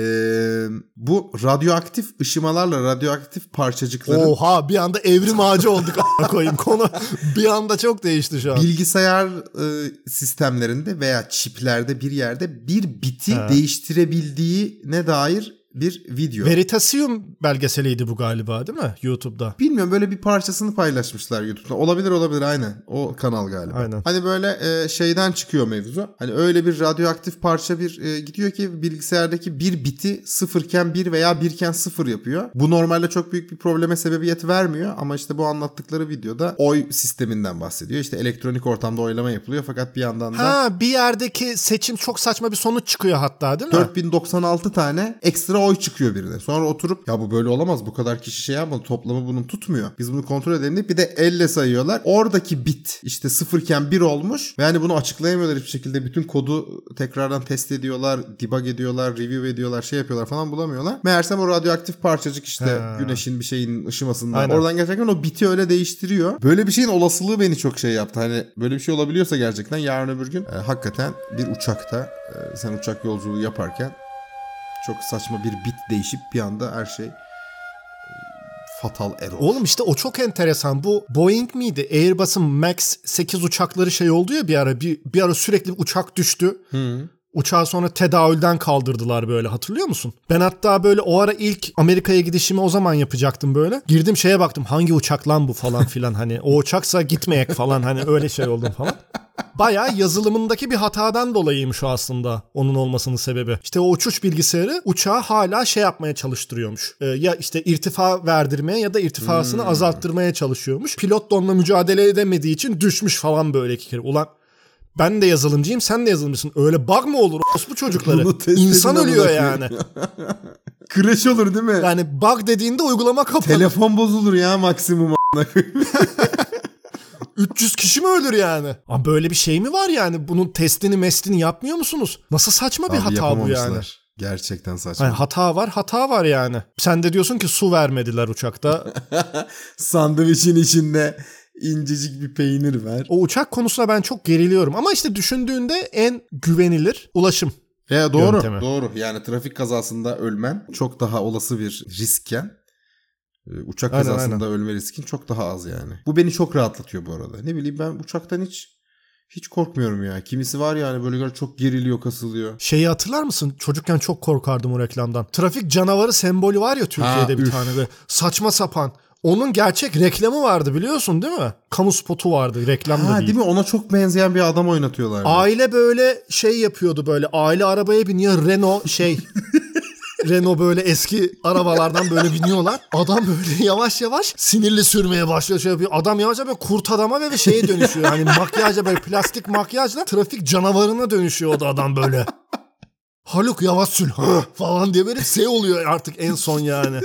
bu radyoaktif ışımalarla radyoaktif parçacıkların Oha bir anda evrim ağacı olduk koyayım. Konu bir anda çok değişti şu an. bilgisayar e, sistemlerinde veya çiplerde bir yerde bir biti Ha. değiştirebildiğine dair bir video. Veritasium belgeseliydi bu galiba değil mi? YouTube'da. Bilmiyorum böyle bir parçasını paylaşmışlar YouTube'da. Olabilir olabilir aynen. O kanal galiba. Aynen. Hani böyle e, şeyden çıkıyor mevzu. Hani öyle bir radyoaktif parça bir e, gidiyor ki bilgisayardaki bir biti sıfırken bir veya birken sıfır yapıyor. Bu normalde çok büyük bir probleme sebebiyet vermiyor ama işte bu anlattıkları videoda oy sisteminden bahsediyor. İşte elektronik ortamda oylama yapılıyor fakat bir yandan da Ha bir yerdeki seçim çok saçma bir sonuç çıkıyor hatta değil mi? 4096 tane ekstra oy çıkıyor birine. Sonra oturup ya bu böyle olamaz bu kadar kişi şey yapmadı toplamı bunun tutmuyor. Biz bunu kontrol edelim deyip bir de elle sayıyorlar. Oradaki bit işte sıfırken bir olmuş ve yani bunu açıklayamıyorlar hiçbir şekilde. Bütün kodu tekrardan test ediyorlar, debug ediyorlar, review ediyorlar, şey yapıyorlar falan bulamıyorlar. Meğersem o radyoaktif parçacık işte Ha. güneşin bir şeyin ışımasından Aynen. oradan gerçekten o biti öyle değiştiriyor. Böyle bir şeyin olasılığı beni çok şey yaptı. Hani böyle bir şey olabiliyorsa gerçekten yarın öbür gün e, hakikaten bir uçakta e, sen uçak yolculuğu yaparken çok saçma bir bit değişip bir anda her şey e, fatal error. Oğlum işte o çok enteresan. Bu Boeing miydi? Airbus'un Max 8 uçakları şey oldu ya bir ara. Bir, bir ara sürekli uçak düştü. Hı. Uçağı sonra tedavülden kaldırdılar böyle hatırlıyor musun? Ben hatta böyle o ara ilk Amerika'ya gidişimi o zaman yapacaktım böyle. Girdim şeye baktım hangi uçak lan bu falan filan hani o uçaksa gitmeyek falan hani öyle şey oldum falan. Bayağı yazılımındaki bir hatadan dolayıymış o aslında onun olmasının sebebi. İşte o uçuş bilgisayarı uçağı hala şey yapmaya çalıştırıyormuş. Ee, ya işte irtifa verdirmeye ya da irtifasını azalttırmaya çalışıyormuş. Pilot da onunla mücadele edemediği için düşmüş falan böyle iki kere. Ulan ben de yazılımcıyım sen de yazılımcısın. Öyle bug mı olur bu çocukları? İnsan ölüyor yani. Crash olur değil mi? Yani bug dediğinde uygulama kapalı. Telefon bozulur ya maksimum a**ına koyayım. 300 kişi mi ölür yani? Abi böyle bir şey mi var yani? Bunun testini mestini yapmıyor musunuz? Nasıl saçma bir Abi hata bu yani? Gerçekten saçma. Yani hata var hata var yani. Sen de diyorsun ki su vermediler uçakta. Sandviçin içinde incecik bir peynir ver. o uçak konusunda ben çok geriliyorum. Ama işte düşündüğünde en güvenilir ulaşım. Ya doğru. Yöntemi. Doğru. Yani trafik kazasında ölmen çok daha olası bir riskken e, uçak Aynen, kazasında ölme riskin çok daha az yani. Bu beni çok rahatlatıyor bu arada. Ne bileyim ben uçaktan hiç hiç korkmuyorum ya. Kimisi var yani böyle çok geriliyor, kasılıyor. Şeyi hatırlar mısın? Çocukken çok korkardım o reklamdan. Trafik canavarı sembolü var ya Türkiye'de Ha, bir üf. tane de. Saçma sapan. Onun gerçek reklamı vardı biliyorsun değil mi? Kamu spotu vardı reklam da Ha, değil. değil mi? Ona çok benzeyen bir adam oynatıyorlar. Aile böyle şey yapıyordu böyle. Aile arabaya biniyor. Renault şey. Renault böyle eski arabalardan böyle biniyorlar. Adam böyle yavaş yavaş sinirli sürmeye başlıyor. Şey yapıyor. Adam yavaş yavaş kurt adama ve şeye dönüşüyor. Hani makyajla böyle plastik makyajla trafik canavarına dönüşüyor o da adam böyle. Haluk yavaş sür falan diye böyle şey oluyor artık en son yani.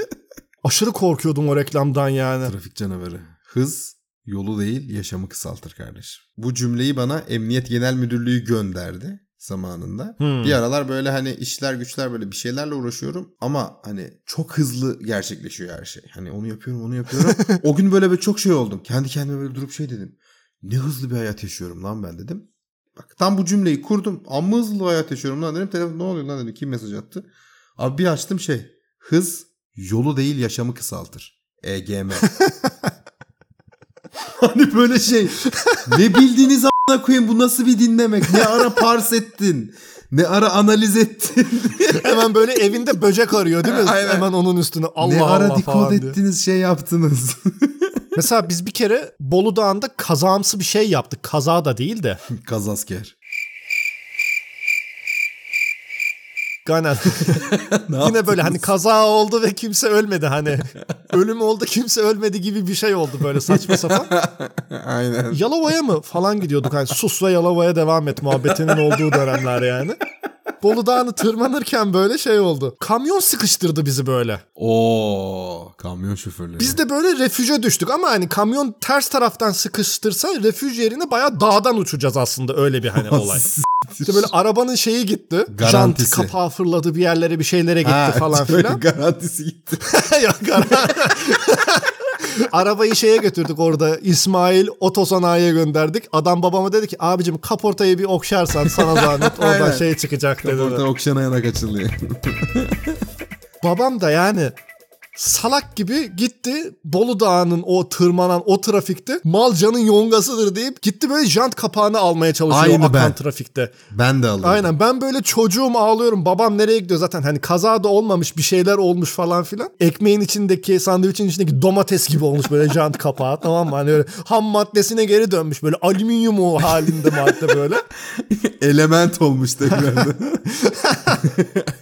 Aşırı korkuyordum o reklamdan yani. Trafik canavarı. Hız yolu değil yaşamı kısaltır kardeşim. Bu cümleyi bana Emniyet Genel Müdürlüğü gönderdi zamanında. Hmm. Bir aralar böyle hani işler güçler böyle bir şeylerle uğraşıyorum ama hani çok hızlı gerçekleşiyor her şey. Hani onu yapıyorum onu yapıyorum. o gün böyle bir çok şey oldum. Kendi kendime böyle durup şey dedim. Ne hızlı bir hayat yaşıyorum lan ben dedim. Bak tam bu cümleyi kurdum. Amma hızlı hayat yaşıyorum lan dedim. Telefon ne oluyor lan dedim. Kim mesaj attı? Abi bir açtım şey. Hız yolu değil yaşamı kısaltır. EGM. hani böyle şey. Ne bildiğiniz a**ına koyayım bu nasıl bir dinlemek? Ne ara pars ettin? Ne ara analiz ettin? Hemen böyle evinde böcek arıyor değil mi? Aynen. Hemen onun üstüne Allah ne ara Allah dikod falan diye. ettiniz şey yaptınız. Mesela biz bir kere Bolu Dağı'nda kazamsı bir şey yaptık. Kaza da değil de. Kazasker. Aynen. Yine böyle hani kaza oldu ve kimse ölmedi hani. Ölüm oldu kimse ölmedi gibi bir şey oldu böyle saçma sapan. Aynen. Yalova'ya mı falan gidiyorduk hani sus ve Yalova'ya devam et muhabbetinin olduğu dönemler yani. Bolu Dağı'nı tırmanırken böyle şey oldu. Kamyon sıkıştırdı bizi böyle. Oo, kamyon şoförleri. Biz de böyle refüje düştük ama hani kamyon ters taraftan sıkıştırsa refüj yerine bayağı dağdan uçacağız aslında öyle bir hani olay. İşte böyle arabanın şeyi gitti. Jant Garantisi. kapağı fırladı bir yerlere bir şeylere gitti Ha, falan filan. Garantisi gitti. Ya, gar- Arabayı şeye götürdük orada İsmail otosanayiye gönderdik. Adam babama dedi ki abicim kaportayı bir okşarsan sana zahmet oradan şey çıkacak dedi. Orta okşanayarak açılıyor. Babam da yani salak gibi gitti Bolu Dağı'nın o tırmanan o trafikte malcanın yongasıdır deyip gitti böyle jant kapağını almaya çalışıyor Aynı akan ben. trafikte. ben de alırım. Aynen ben böyle çocuğum ağlıyorum babam nereye gidiyor zaten hani kaza da olmamış bir şeyler olmuş falan filan. Ekmeğin içindeki sandviçin içindeki domates gibi olmuş böyle jant kapağı tamam mı hani öyle ham maddesine geri dönmüş böyle alüminyum o halinde madde böyle. Element olmuş tekrardan.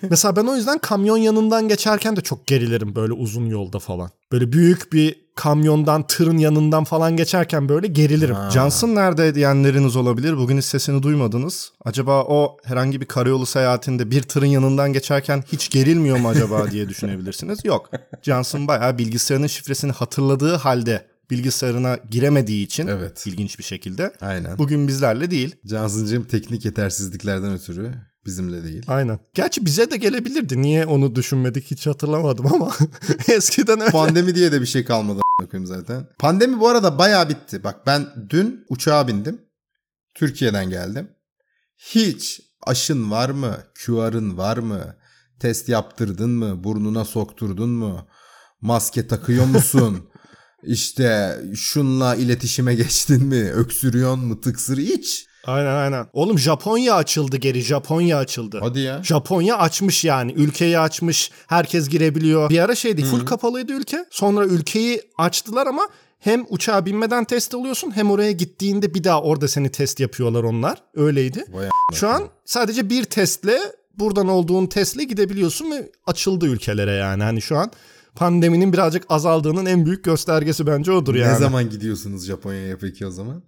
Mesela ben o yüzden kamyon yanından geçerken de çok gerilirim böyle uzun yolda falan. Böyle büyük bir kamyondan tırın yanından falan geçerken böyle gerilirim. Johnson nerede diyenleriniz olabilir. Bugün hiç sesini duymadınız. Acaba o herhangi bir karayolu seyahatinde bir tırın yanından geçerken hiç gerilmiyor mu acaba diye düşünebilirsiniz. Yok. Johnson bayağı bilgisayarının şifresini hatırladığı halde bilgisayarına giremediği için Evet. ilginç bir şekilde. Aynen. Bugün bizlerle değil. Johnson'cığım teknik yetersizliklerden ötürü bizimle değil. Aynen. Gerçi bize de gelebilirdi. Niye onu düşünmedik hiç hatırlamadım ama eskiden öyle. Pandemi diye de bir şey kalmadı koyayım zaten. Pandemi bu arada bayağı bitti. Bak ben dün uçağa bindim. Türkiye'den geldim. Hiç aşın var mı? QR'ın var mı? Test yaptırdın mı? Burnuna sokturdun mu? Maske takıyor musun? İşte şunla iletişime geçtin mi? Öksürüyorsun mu? Tıksır hiç. Aynen aynen. Oğlum Japonya açıldı geri. Japonya açıldı. Hadi ya. Japonya açmış yani. Ülkeyi açmış. Herkes girebiliyor. Bir ara şeydi full kapalıydı ülke. Sonra ülkeyi açtılar ama hem uçağa binmeden test alıyorsun hem oraya gittiğinde bir daha orada seni test yapıyorlar onlar. Öyleydi. Vay Şu an sadece bir testle buradan olduğun testle gidebiliyorsun ve açıldı ülkelere yani. Hani şu an pandeminin birazcık azaldığının en büyük göstergesi bence odur yani. Ne zaman gidiyorsunuz Japonya'ya peki o zaman?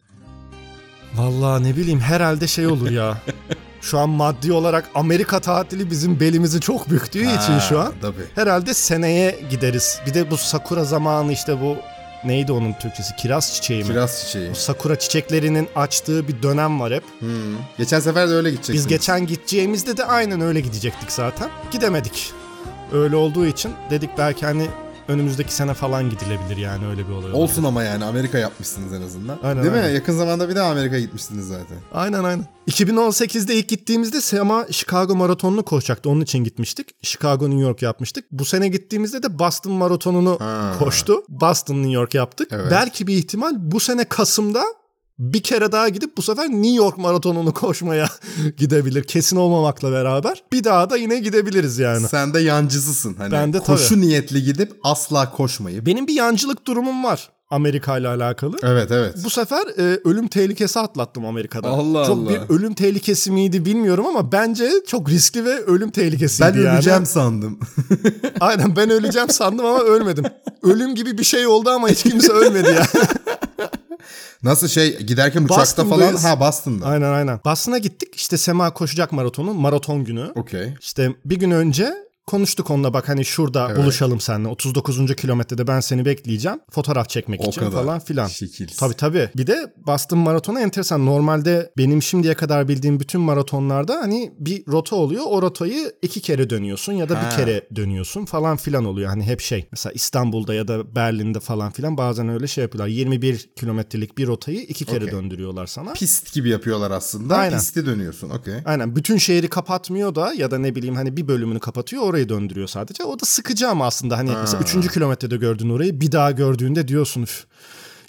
Vallahi ne bileyim herhalde şey olur ya. Şu an maddi olarak Amerika tatili bizim belimizi çok büktüğü için Ha, şu an. Tabii. Herhalde seneye gideriz. Bir de bu sakura zamanı işte bu neydi onun Türkçesi? Kiraz çiçeği mi? Kiraz çiçeği. Sakura çiçeklerinin açtığı bir dönem var hep. Hmm. Geçen sefer de öyle gidecektiniz. Biz geçen gideceğimizde de aynen öyle gidecektik zaten. Gidemedik. Öyle olduğu için dedik belki hani önümüzdeki sene falan gidilebilir yani öyle bir olay. olabilir. Olsun ama yani Amerika yapmışsınız en azından. Aynen, Değil mi? aynen. Yakın zamanda bir daha Amerika gitmiştiniz zaten. Aynen aynen. 2018'de ilk gittiğimizde Sema Chicago maratonunu koşacaktı. Onun için gitmiştik. Chicago New York yapmıştık. Bu sene gittiğimizde de Boston maratonunu Ha. koştu. Boston New York yaptık. Evet. Belki bir ihtimal bu sene Kasım'da bir kere daha gidip bu sefer New York maratonunu koşmaya gidebilir. Kesin olmamakla beraber. Bir daha da yine gidebiliriz yani. Sen de yancısısın. Hani Ben de koşu niyetli gidip asla koşmayıp. Benim bir yancılık durumum var Amerika ile alakalı. Evet evet. Bu sefer e, ölüm tehlikesi atlattım Amerika'da. Allah çok Allah. bir ölüm tehlikesi miydi bilmiyorum ama bence çok riskli ve ölüm tehlikesiydi Ben yani. öleceğim sandım. Aynen ben öleceğim sandım ama ölmedim. Ölüm gibi bir şey oldu ama hiç kimse ölmedi yani. Nasıl şey giderken uçakta Boston'dayız. falan? Ha Boston'da. aynen aynen. Boston'a gittik işte Sema koşacak maratonu maraton günü. Okey. İşte bir gün önce konuştuk onunla bak hani şurada Evet. buluşalım seninle. 39. kilometrede ben seni bekleyeceğim. Fotoğraf çekmek O için kadar. falan filan. Şekil. Tabii tabii. Bir de Boston Maratonu enteresan. Normalde benim şimdiye kadar bildiğim bütün maratonlarda hani bir rota oluyor. O rotayı iki kere dönüyorsun ya da Ha. bir kere dönüyorsun falan filan oluyor. Hani hep şey. Mesela İstanbul'da ya da Berlin'de falan filan bazen öyle şey yapıyorlar. 21 kilometrelik bir rotayı iki kere Okey. döndürüyorlar sana. Pist gibi yapıyorlar aslında. Aynen. Pisti dönüyorsun. Okey. Aynen bütün şehri kapatmıyor da ya da ne bileyim hani bir bölümünü kapatıyor orayı döndürüyor sadece. O da sıkıcı ama aslında hani mesela 3. kilometrede gördüğün orayı bir daha gördüğünde diyorsun üf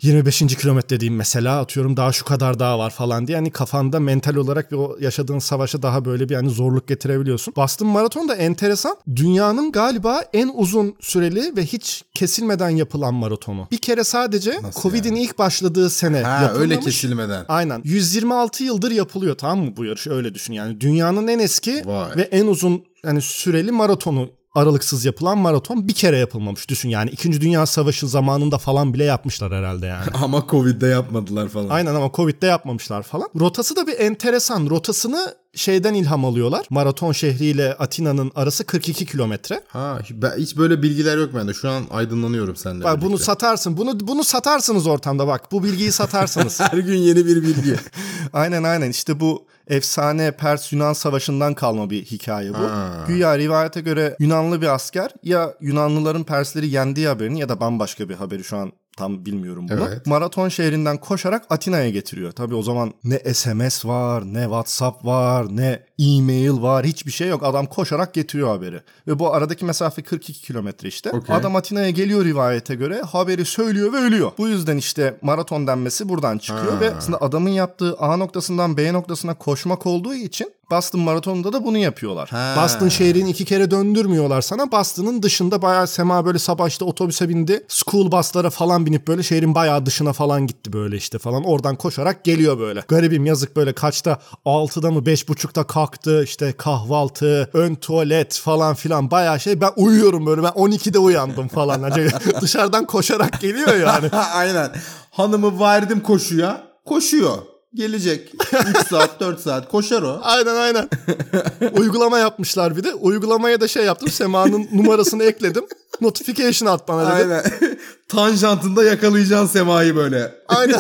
25. kilometre diyeyim mesela atıyorum daha şu kadar daha var falan diye hani kafanda mental olarak bir o yaşadığın savaşa daha böyle bir hani zorluk getirebiliyorsun. Boston Maraton da enteresan. Dünyanın galiba en uzun süreli ve hiç kesilmeden yapılan maratonu. Bir kere sadece Nasıl Covid'in ilk başladığı sene Ha öyle kesilmeden. Aynen. 126 yıldır yapılıyor tamam mı bu yarış? Öyle düşün yani. Dünyanın en eski Vay. ve en uzun yani süreli maratonu aralıksız yapılan maraton bir kere yapılmamış. Düşün yani 2. Dünya Savaşı zamanında falan bile yapmışlar herhalde yani. Ama Covid'de yapmadılar falan. Aynen ama Covid'de yapmamışlar falan. Rotası da bir enteresan. Rotasını şeyden ilham alıyorlar. Maraton şehriyle Atina'nın arası 42 kilometre. Ha ben, hiç böyle bilgiler yok bende. Şu an aydınlanıyorum seninle. Bak bunu satarsın. Bunu bunu satarsınız ortamda bak. Bu bilgiyi satarsınız. her gün yeni bir bilgi. Aynen aynen işte bu efsane Pers-Yunan savaşından kalma bir hikaye bu. Ha. Güya rivayete göre Yunanlı bir asker ya Yunanlıların Persleri yendiği haberini ya da bambaşka bir haberi şu an tam bilmiyorum bunu. Evet. Maraton şehrinden koşarak Atina'ya getiriyor. Tabii o zaman ne SMS var, ne WhatsApp var, ne e-mail var, hiçbir şey yok. Adam koşarak getiriyor haberi. Ve bu aradaki mesafe 42 kilometre işte. Okey. Adam Atina'ya geliyor rivayete göre haberi söylüyor ve ölüyor. Bu yüzden işte maraton denmesi buradan çıkıyor Ha. ve aslında adamın yaptığı A noktasından B noktasına koşmak olduğu için Boston Maraton'da da bunu yapıyorlar. Ha. Boston şehrini iki kere döndürmüyorlar sana. Boston'ın dışında bayağı Sema böyle sabah işte otobüse bindi. School buslara falan binip böyle şehrin bayağı dışına falan gitti böyle işte falan. Oradan koşarak geliyor böyle. Garibim yazık böyle kaçta 6'da mı 5.30'da kalktı işte kahvaltı, ön tuvalet falan filan bayağı şey. Ben uyuyorum böyle ben 12'de uyandım falan. Hani dışarıdan koşarak geliyor yani. Aynen. Hanımı verdim koşuya. Koşuyor. Gelecek. 3 saat 4 saat koşar o. Aynen aynen. Uygulama yapmışlar bir de. Uygulamaya da şey yaptım. Sema'nın numarasını ekledim. Notification at bana dedim. Aynen. Tanjantında yakalayacaksın Sema'yı böyle. Aynen.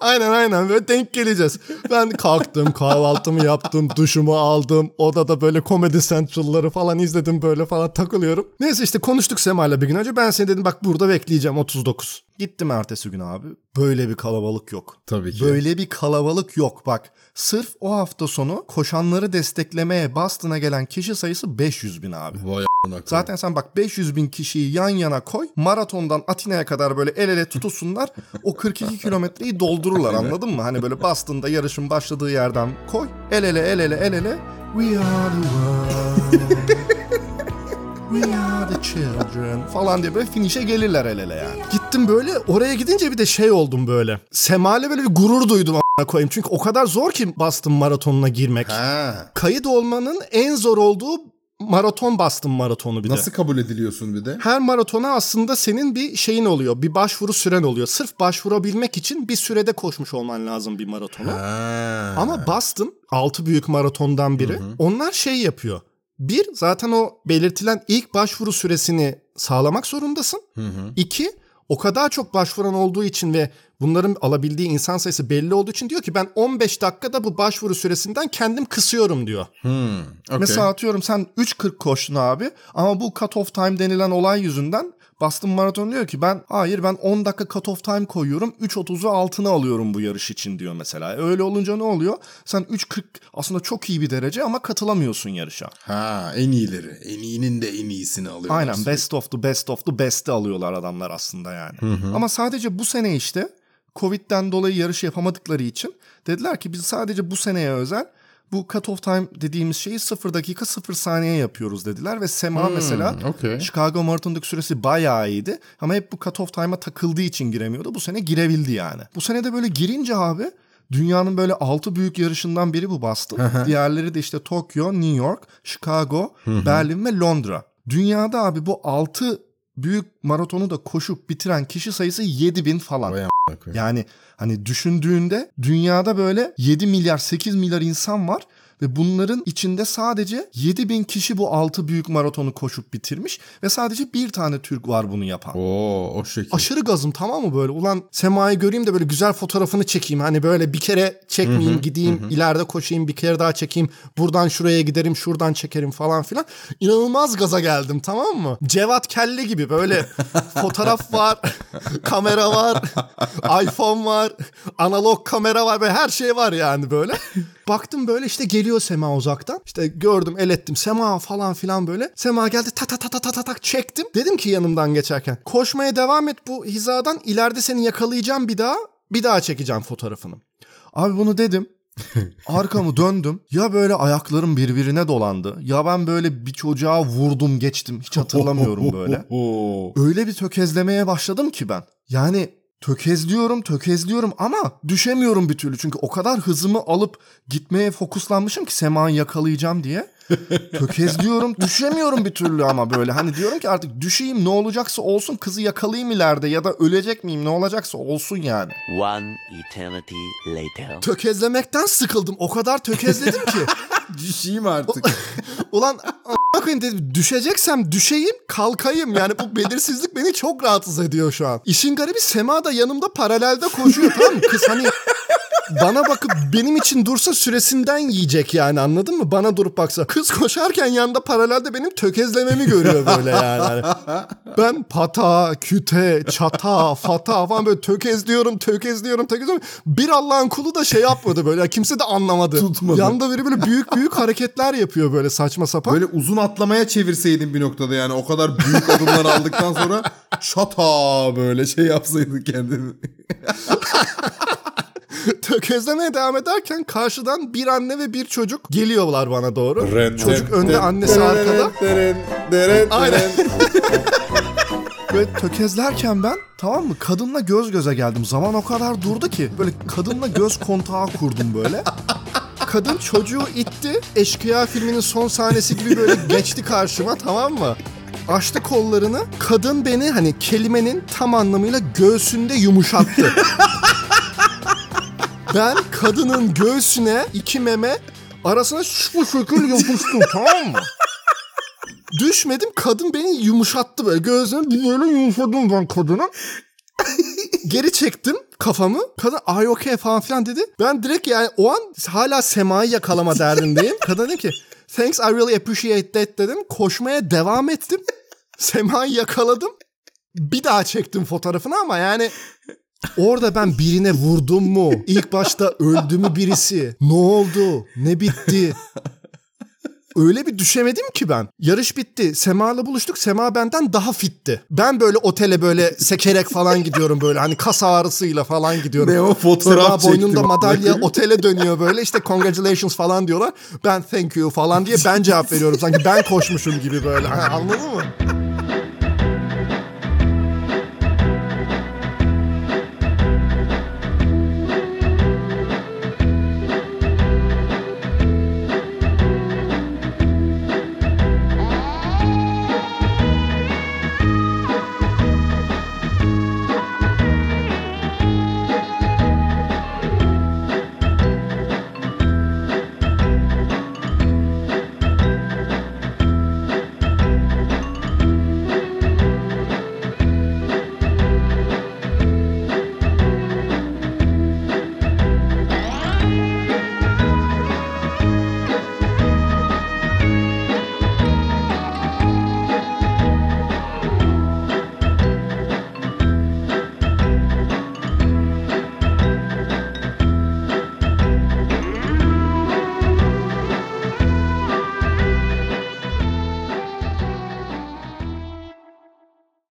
Aynen aynen böyle denk geleceğiz. Ben kalktım kahvaltımı yaptım duşumu aldım. Odada böyle Comedy Central'ları falan izledim böyle falan takılıyorum. Neyse işte konuştuk Sema'yla bir gün önce. Ben seni dedim bak burada bekleyeceğim 39. Gittim ertesi gün abi. Böyle bir kalabalık yok. Tabii ki. Böyle bir kalabalık yok bak. Sırf o hafta sonu koşanları desteklemeye Boston'a gelen kişi sayısı 500 bin abi. Vay Zaten sen bak 500 bin kişiyi yan yana koy. Maratondan Atina'ya kadar böyle el ele tutulsunlar. o 42 kilometreyi doldururlar anladın mı? Hani böyle Boston'da yarışın başladığı yerden koy. El ele el ele el ele. We are the world. We are the children falan diye böyle finish'e gelirler el ele yani. Gittim böyle oraya gidince bir de şey oldum böyle. Sema'yla böyle bir gurur duydum a**ına koyayım. Çünkü o kadar zor ki Boston maratonuna girmek. Ha. Kayıt olmanın en zor olduğu maraton Boston maratonu bir de. Nasıl kabul ediliyorsun bir de? Her maratona aslında senin bir şeyin oluyor. Bir başvuru süren oluyor. Sırf başvurabilmek için bir sürede koşmuş olman lazım bir maratonu. Ha. Ama Boston 6 büyük maratondan biri. Onlar şey yapıyor. Bir, zaten o belirtilen ilk başvuru süresini sağlamak zorundasın. İki, o kadar çok başvuran olduğu için ve bunların alabildiği insan sayısı belli olduğu için diyor ki ben 15 dakikada bu başvuru süresinden kendim kısıyorum diyor. Hmm, okey. Mesela atıyorum sen 3.40 koştun abi ama bu cut off time denilen olay yüzünden Boston Marathon diyor ki ben hayır ben 10 dakika cut off time koyuyorum 3.30'u altına alıyorum bu yarış için diyor mesela. Öyle olunca ne oluyor? Sen 3.40 aslında çok iyi bir derece ama katılamıyorsun yarışa. Ha en iyileri. En iyinin de en iyisini alıyorlar. Aynen best of the best of the best'i alıyorlar adamlar aslında yani. Ama sadece bu sene işte Covid'den dolayı yarışı yapamadıkları için dediler ki biz sadece bu seneye özel bu cut off time dediğimiz şeyi 0 dakika 0 saniye yapıyoruz dediler ve Sema mesela okey. Chicago Marathon'daki süresi bayağı iyiydi ama hep bu cut off time'a takıldığı için giremiyordu. Bu sene girebildi yani. Bu sene de böyle girince abi dünyanın böyle 6 büyük yarışından biri bu Boston. Diğerleri de işte Tokyo, New York, Chicago, Berlin ve Londra. Dünyada abi bu 6 büyük maratonu da koşup bitiren kişi sayısı 7000 falan. Koyayım. Yani hani düşündüğünde dünyada böyle 7 milyar 8 milyar insan var ve bunların içinde sadece 7000 kişi bu 6 büyük maratonu koşup bitirmiş ve sadece bir tane Türk var bunu yapan. Oo o şekil. Aşırı gazım tamam mı böyle? Ulan Sema'yı göreyim de böyle güzel fotoğrafını çekeyim. Hani böyle bir kere çekmeyeyim gideyim ileride koşayım bir kere daha çekeyim. Buradan şuraya giderim şuradan çekerim falan filan. İnanılmaz gaza geldim tamam mı? Cevat Kelle gibi böyle fotoğraf var, kamera var, iPhone var, analog kamera var böyle her şey var yani böyle. Baktım böyle işte geliyor Sema uzaktan. İşte gördüm el ettim Sema falan filan böyle. Sema geldi ta ta ta ta ta ta tak çektim. Dedim ki yanımdan geçerken koşmaya devam et bu hizadan ileride seni yakalayacağım bir daha bir daha çekeceğim fotoğrafını. Abi bunu dedim. Arkamı döndüm. Ya böyle ayaklarım birbirine dolandı. Ya ben böyle bir çocuğa vurdum geçtim. Hiç hatırlamıyorum böyle. Öyle bir tökezlemeye başladım ki ben. Yani tökezliyorum tökezliyorum ama düşemiyorum bir türlü. Çünkü o kadar hızımı alıp gitmeye fokuslanmışım ki Sema'yı yakalayacağım diye. Tökezliyorum düşemiyorum bir türlü ama böyle. Hani diyorum ki artık düşeyim ne olacaksa olsun kızı yakalayayım ileride ya da ölecek miyim ne olacaksa olsun yani. One eternity later. Tökezlemekten sıkıldım. O kadar tökezledim ki. Düşeyim artık. Ulan koyayım dedim düşeceksem düşeyim kalkayım. Yani bu belirsizlik beni çok rahatsız ediyor şu an. İşin garibi Sema da yanımda paralelde koşuyor tamam mı? Kız hani bana bakıp benim için dursa süresinden yiyecek yani anladın mı? Bana durup baksa. Kız koşarken yanında paralelde benim tökezlememi görüyor böyle yani. Hani ben pata, küte, çata, fata falan böyle tökezliyorum, tökezliyorum, tökezliyorum. Bir Allah'ın kulu da şey yapmadı böyle. Kimse de anlamadı. Tutmadı. Yanında biri böyle büyük büyük hareketler yapıyor böyle saçma sapan. Böyle uzun atlamaya çevirseydin bir noktada yani o kadar büyük adımlar aldıktan sonra çata böyle şey yapsaydın kendini. tökezlemeye devam ederken karşıdan bir anne ve bir çocuk geliyorlar bana doğru. Çocuk önde annesi arkada. Aynen. Böyle tökezlerken ben tamam mı kadınla göz göze geldim. Zaman o kadar durdu ki böyle kadınla göz kontağı kurdum böyle. Kadın çocuğu itti. Eşkıya filminin son sahnesi gibi böyle geçti karşıma tamam mı? Açtı kollarını. Kadın beni hani kelimenin tam anlamıyla göğsünde yumuşattı. Ben kadının göğsüne iki meme arasına şu şekil yapıştım tamam mı? Düşmedim kadın beni yumuşattı böyle gözüne böyle yumuşadım ben kadının. Geri çektim kafamı. Kadın ay okay falan filan dedi. Ben direkt yani o an hala semayı yakalama derdindeyim. Kadın dedi ki thanks I really appreciate that dedim. Koşmaya devam ettim. Semayı yakaladım. Bir daha çektim fotoğrafını ama yani Orada ben birine vurdum mu? İlk başta öldü mü birisi? Ne oldu? Ne bitti? Öyle bir düşemedim ki ben. Yarış bitti. Sema'la buluştuk. Sema benden daha fitti. Ben böyle otele böyle sekerek falan gidiyorum böyle. Hani kas ağrısıyla falan gidiyorum. Ne o fotoğraf Sema boynunda madalya otele dönüyor böyle. İşte congratulations falan diyorlar. Ben thank you falan diye ben cevap veriyorum. Sanki ben koşmuşum gibi böyle. Ha, anladın mı?